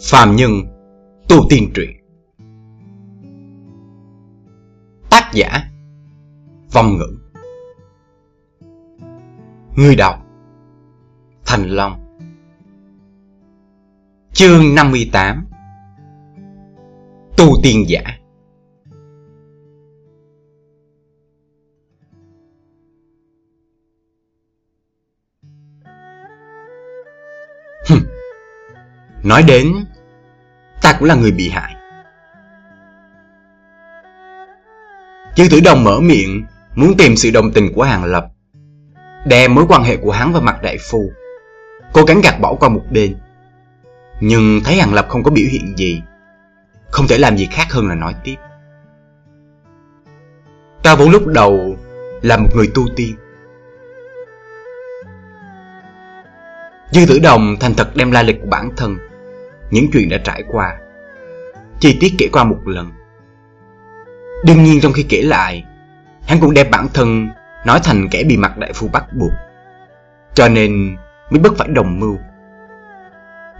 Phạm Nhân, Tu Tiên Truyện. Tác giả, Vong Ngữ. Người đọc, Thành Long. Chương 58 Tu Tiên Giả. Nói đến, Ta cũng là người bị hại. Chư Tử Đồng mở miệng, Muốn tìm sự đồng tình của Hàng Lập Đè mối quan hệ của hắn và mặt đại phu, Cố gắng gạt bỏ qua một bên. Nhưng thấy Hàng Lập không có biểu hiện gì, Không thể làm gì khác hơn là nói tiếp. Ta vốn lúc đầu là một người tu tiên. Dư tử đồng thành thật đem la lịch của bản thân những chuyện đã trải qua. Chi tiết kể qua một lần. Đương nhiên trong khi kể lại, Hắn cũng đem bản thân Nói thành kẻ bị mặt đại phu bắt buộc, Cho nên mới bất phải đồng mưu.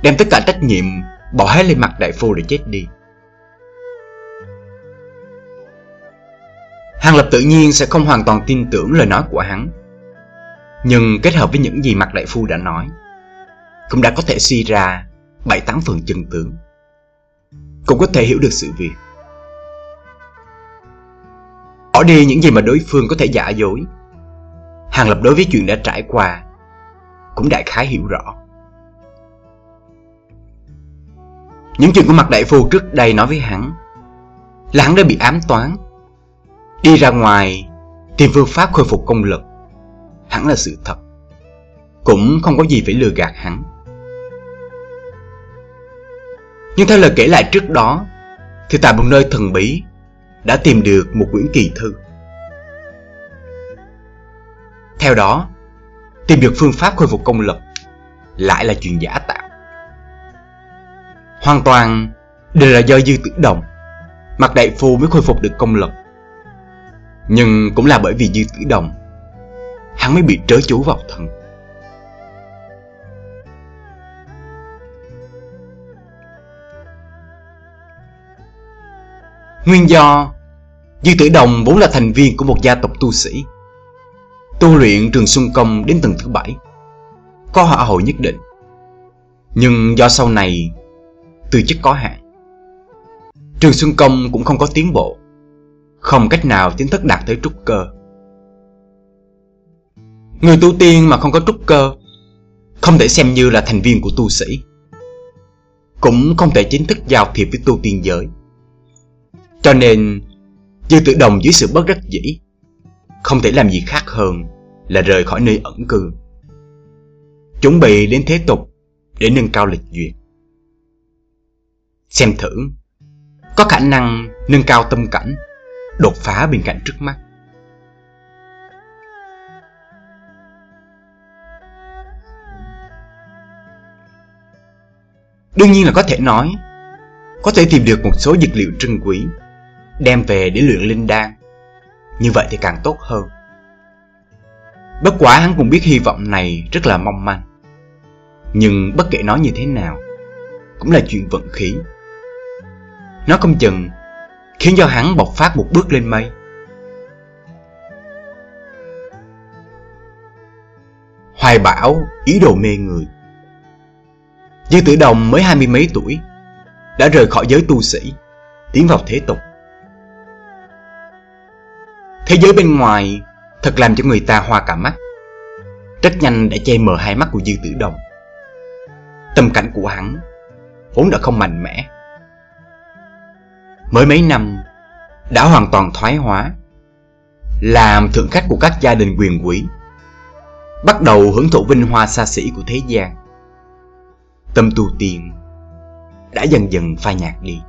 Đem tất cả trách nhiệm Bỏ hết lên mặt đại phu để chết đi. Hàng Lập tự nhiên sẽ không hoàn toàn tin tưởng lời nói của hắn. Nhưng kết hợp với những gì mặt đại phu đã nói, cũng đã có thể suy ra bảy, tám phần chân tướng. Cũng có thể hiểu được sự việc. Bỏ đi những gì mà đối phương có thể giả dối. Hàng lập đối với chuyện đã trải qua cũng đại khái hiểu rõ. Những chuyện của mặt đại phu trước đây nói với hắn là hắn đã bị ám toán, đi ra ngoài tìm phương pháp khôi phục công lực. Hắn là sự thật. Cũng không có gì phải lừa gạt hắn nhưng theo lời kể lại trước đó, Thì tại một nơi thần bí, Đã tìm được một quyển kỳ thư. Theo đó, Tìm được phương pháp khôi phục công lực Lại là chuyện giả tạo. Hoàn toàn Đều là do dư tử đồng Mặt đại phu mới khôi phục được công lực. Nhưng cũng là bởi vì dư tử đồng, Hắn mới bị trớ chú vào thần. Nguyên do Dư Tử Đồng vốn là thành viên của một gia tộc tu sĩ. Tu luyện trường xuân công đến tầng thứ bảy. Có hỏa hội nhất định. Nhưng do sau này, Tư chất có hạn. Trường Xuân Công cũng không có tiến bộ. Không cách nào chính thức đạt tới trúc cơ. Người tu tiên mà không có trúc cơ, Không thể xem như là thành viên của tu sĩ. Cũng không thể chính thức giao thiệp với tu tiên giới cho nên, Dư tự đồng dưới sự bất đắc dĩ, Không thể làm gì khác hơn Là rời khỏi nơi ẩn cư. Chuẩn bị đến thế tục Để nâng cao lịch duyệt. Xem thử, Có khả năng nâng cao tâm cảnh, Đột phá bên cạnh trước mắt. Đương nhiên là có thể nói, Có thể tìm được một số dược liệu trân quý đem về để luyện linh đan. Như vậy thì càng tốt hơn. Bất quá hắn cũng biết hy vọng này rất là mong manh. Nhưng bất kể nói như thế nào, cũng là chuyện vận khí. Nó không chừng khiến cho hắn bộc phát một bước lên mây. Hoài bão ý đồ mê người Dư tử đồng mới hai mươi mấy tuổi Đã rời khỏi giới tu sĩ Tiến vào thế tục Thế giới bên ngoài thật làm cho người ta hoa cả mắt. Rất nhanh đã che mờ hai mắt của Dư Tử Đồng. Tâm cảnh của hắn vốn đã không mạnh mẽ. Mới mấy năm, đã hoàn toàn thoái hóa, Làm thượng khách của các gia đình quyền quý, Bắt đầu hưởng thụ vinh hoa xa xỉ của thế gian. Tâm tu tiên đã dần dần phai nhạt đi.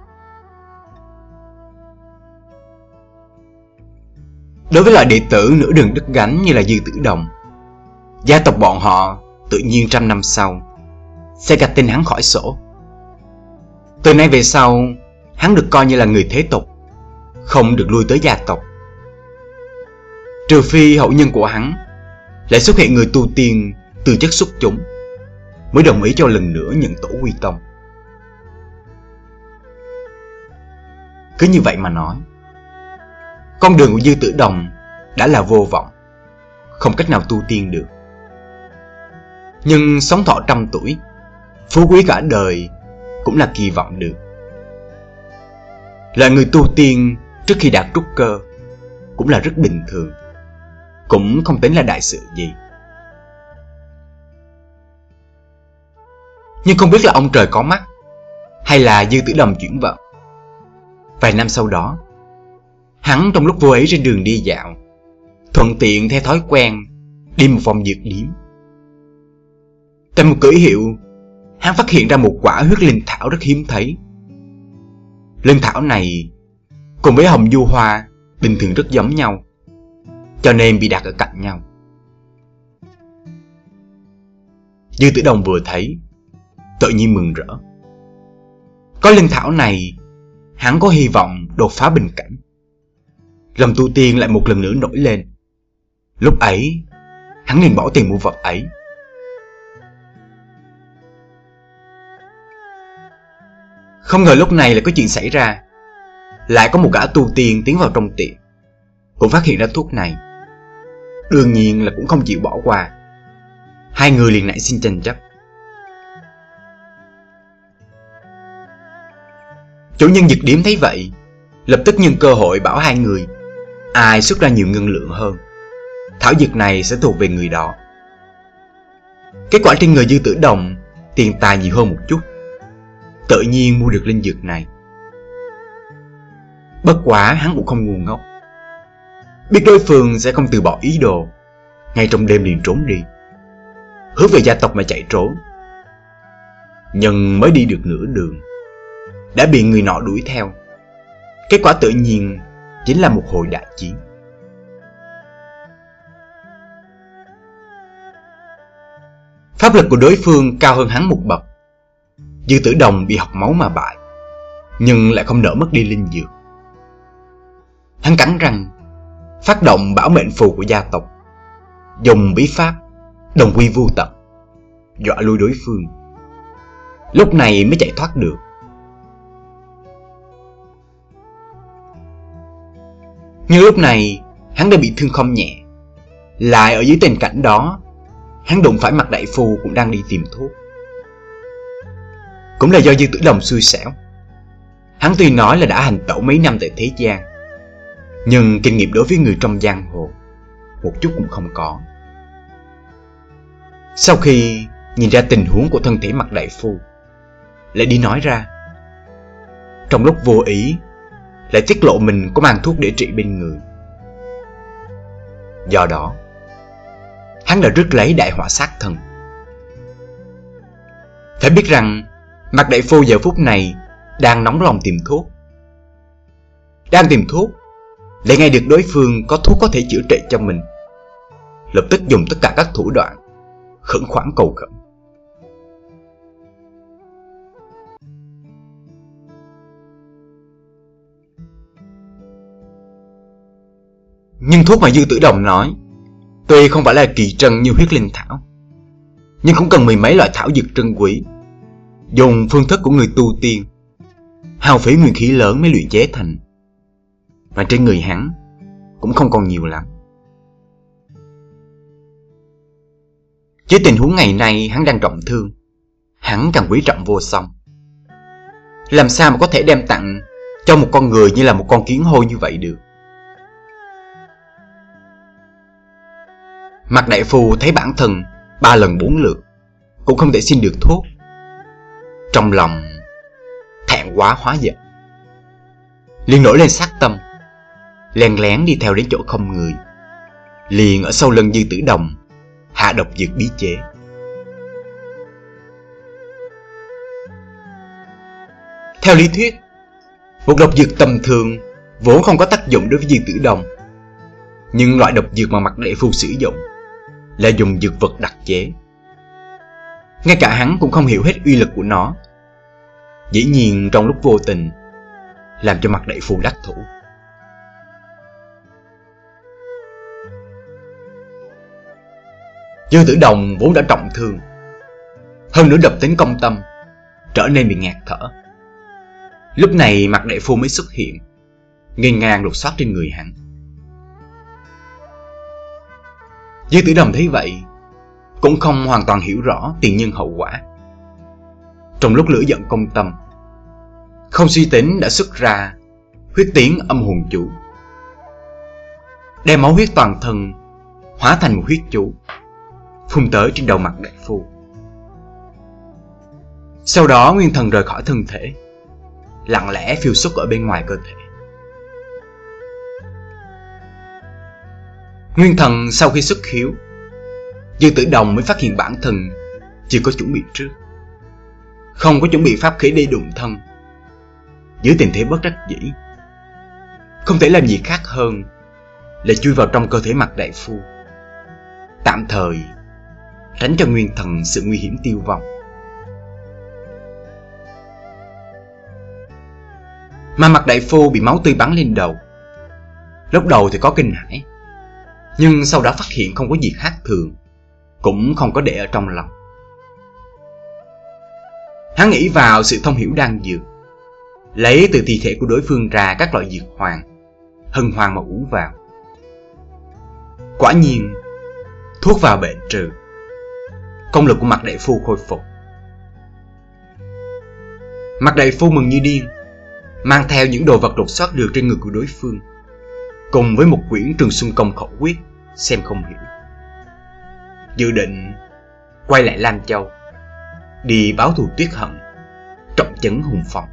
Đối với loại đệ tử nửa đường đứt gánh như là Dư Tử Đồng, Gia tộc bọn họ tự nhiên trăm năm sau Sẽ gạch tên hắn khỏi sổ. Từ nay về sau, Hắn được coi như là người thế tục, Không được lui tới gia tộc. Trừ phi hậu nhân của hắn Lại xuất hiện người tu tiên Từ chất xuất chúng Mới đồng ý cho lần nữa nhận tổ quy tông. Cứ như vậy mà nói con đường của Dư Tử Đồng đã là vô vọng, Không cách nào tu tiên được. Nhưng sống thọ trăm tuổi, Phú quý cả đời Cũng là kỳ vọng được. Là người tu tiên trước khi đạt trúc cơ Cũng là rất bình thường, Cũng không tính là đại sự gì. Nhưng không biết là ông trời có mắt Hay là dư tử đồng chuyển vận Vài năm sau đó Hắn trong lúc vô ấy trên đường đi dạo Thuận tiện theo thói quen Đi một vòng dược điếm Tại một cửa hiệu Hắn phát hiện ra một quả huyết linh thảo rất hiếm thấy Linh thảo này Cùng với hồng du hoa Bình thường rất giống nhau Cho nên bị đặt ở cạnh nhau Dư tử đồng vừa thấy tự nhiên mừng rỡ. Có linh thảo này, hắn có hy vọng đột phá bình cảnh. Lòng tu tiên lại một lần nữa nổi lên. Lúc ấy, hắn liền bỏ tiền mua vật ấy. Không ngờ lúc này lại có chuyện xảy ra. Lại có một gã tu tiên tiến vào trong tiệm. Cũng phát hiện ra thuốc này. Đương nhiên là cũng không chịu bỏ qua. Hai người liền nảy sinh tranh chấp. Chủ nhân giật điểm thấy vậy Lập tức nhân cơ hội bảo hai người Ai xuất ra nhiều ngân lượng hơn. Thảo dược này sẽ thuộc về người đó. Kết quả trên người dư tử đồng, Tiền tài nhiều hơn một chút. Tự nhiên mua được linh dược này. Bất quá hắn cũng không ngu ngốc. Biết đối phương sẽ không từ bỏ ý đồ, Ngay trong đêm liền trốn đi. Hướng về gia tộc mà chạy trốn. Nhưng mới đi được nửa đường, đã bị người nọ đuổi theo. Kết quả tự nhiên chính là một hồi đại chiến. Pháp lực của đối phương cao hơn hắn một bậc. Dư tử đồng bị học máu mà bại, nhưng lại không nỡ mất đi linh dược. Hắn cắn răng, phát động bảo mệnh phù của gia tộc, dùng bí pháp đồng quy vô tận, dọa lui đối phương. Lúc này mới chạy thoát được. Nhưng lúc này, hắn đã bị thương không nhẹ. Lại ở dưới tình cảnh đó, Hắn đụng phải mặt đại phu cũng đang đi tìm thuốc. Cũng là do dư tử đồng xui xẻo. Hắn tuy nói là đã hành tẩu mấy năm tại thế gian, Nhưng kinh nghiệm đối với người trong giang hồ, Một chút cũng không có. Sau khi nhìn ra tình huống của thân thể mặt đại phu, Lại đi nói ra, Trong lúc vô ý lại tiết lộ mình có mang thuốc để trị bên người. Do đó, hắn đã rước lấy đại họa sát thân. Phải biết rằng, mặt đại phu giờ phút này đang nóng lòng tìm thuốc. Đang tìm thuốc, lại ngay được đối phương có thuốc có thể chữa trị cho mình. Lập tức dùng tất cả các thủ đoạn, khẩn khoản cầu khẩn. Nhưng thuốc mà Dư Tử Đồng nói, Tuy không phải là kỳ trân như huyết linh thảo, Nhưng cũng cần mười mấy loại thảo dược trân quý, Dùng phương thức của người tu tiên, Hao phí nguyên khí lớn mới luyện chế thành. Và trên người hắn Cũng không còn nhiều lắm. Với tình huống ngày nay hắn đang trọng thương, Hắn càng quý trọng vô song. Làm sao mà có thể đem tặng Cho một con người như là một con kiến hôi như vậy được? Mặt đại phu thấy bản thân ba lần bốn lượt, Cũng không thể xin được thuốc. Trong lòng thẹn quá hóa giận, liền nổi lên sát tâm lèn lén đi theo đến chỗ không người, Liền ở sau lưng dư tử đồng Hạ độc dược bí chế. Theo lý thuyết, Một độc dược tầm thường Vốn không có tác dụng đối với dư tử đồng, Nhưng loại độc dược mà mặt đại phu sử dụng là dùng dược vật đặc chế. Ngay cả hắn cũng không hiểu hết uy lực của nó. Dĩ nhiên trong lúc vô tình, làm cho mặt đại phu đắc thủ. Dư tử đồng vốn đã trọng thương, hơn nữa đập tính công tâm, trở nên bị ngạt thở. Lúc này mặt đại phu mới xuất hiện, nghiêng ngang lục soát trên người hắn Dư tử đồng thấy vậy, Cũng không hoàn toàn hiểu rõ tiền nhân hậu quả. Trong lúc lửa giận công tâm, Không suy tính đã xuất ra Huyết tiến âm hồn chủ. Đem máu huyết toàn thân Hóa thành một huyết chủ, Phun tới trên đầu mặt đại phu. Sau đó nguyên thần rời khỏi thân thể, Lặng lẽ phiêu xuất ở bên ngoài cơ thể. Nguyên thần sau khi xuất hiếu, Dư tử đồng mới phát hiện bản thân Chưa có chuẩn bị trước. Không có chuẩn bị pháp khí đi đụng thân. Dưới tình thế bất đắc dĩ. Không thể làm gì khác hơn Là chui vào trong cơ thể mặt đại phu. Tạm thời Tránh cho nguyên thần sự nguy hiểm tiêu vong. Mà mặt đại phu bị máu tươi bắn lên đầu. Lúc đầu thì có kinh hãi nhưng sau đó phát hiện không có gì khác thường, Cũng không có để ở trong lòng. Hắn nghĩ vào sự thông hiểu đang dược, Lấy từ thi thể của đối phương ra các loại dược hoàng, Hân hoàng mà uống vào. Quả nhiên, Thuốc vào bệnh trừ, Công lực của mặt đại phu khôi phục. Mặt đại phu mừng như điên, Mang theo những đồ vật đột xuất được trên người của đối phương cùng với một quyển trường xuân công khẩu quyết, xem không hiểu. Dự định, quay lại lam châu, đi báo thù tuyết hận, trọng chấn hùng phong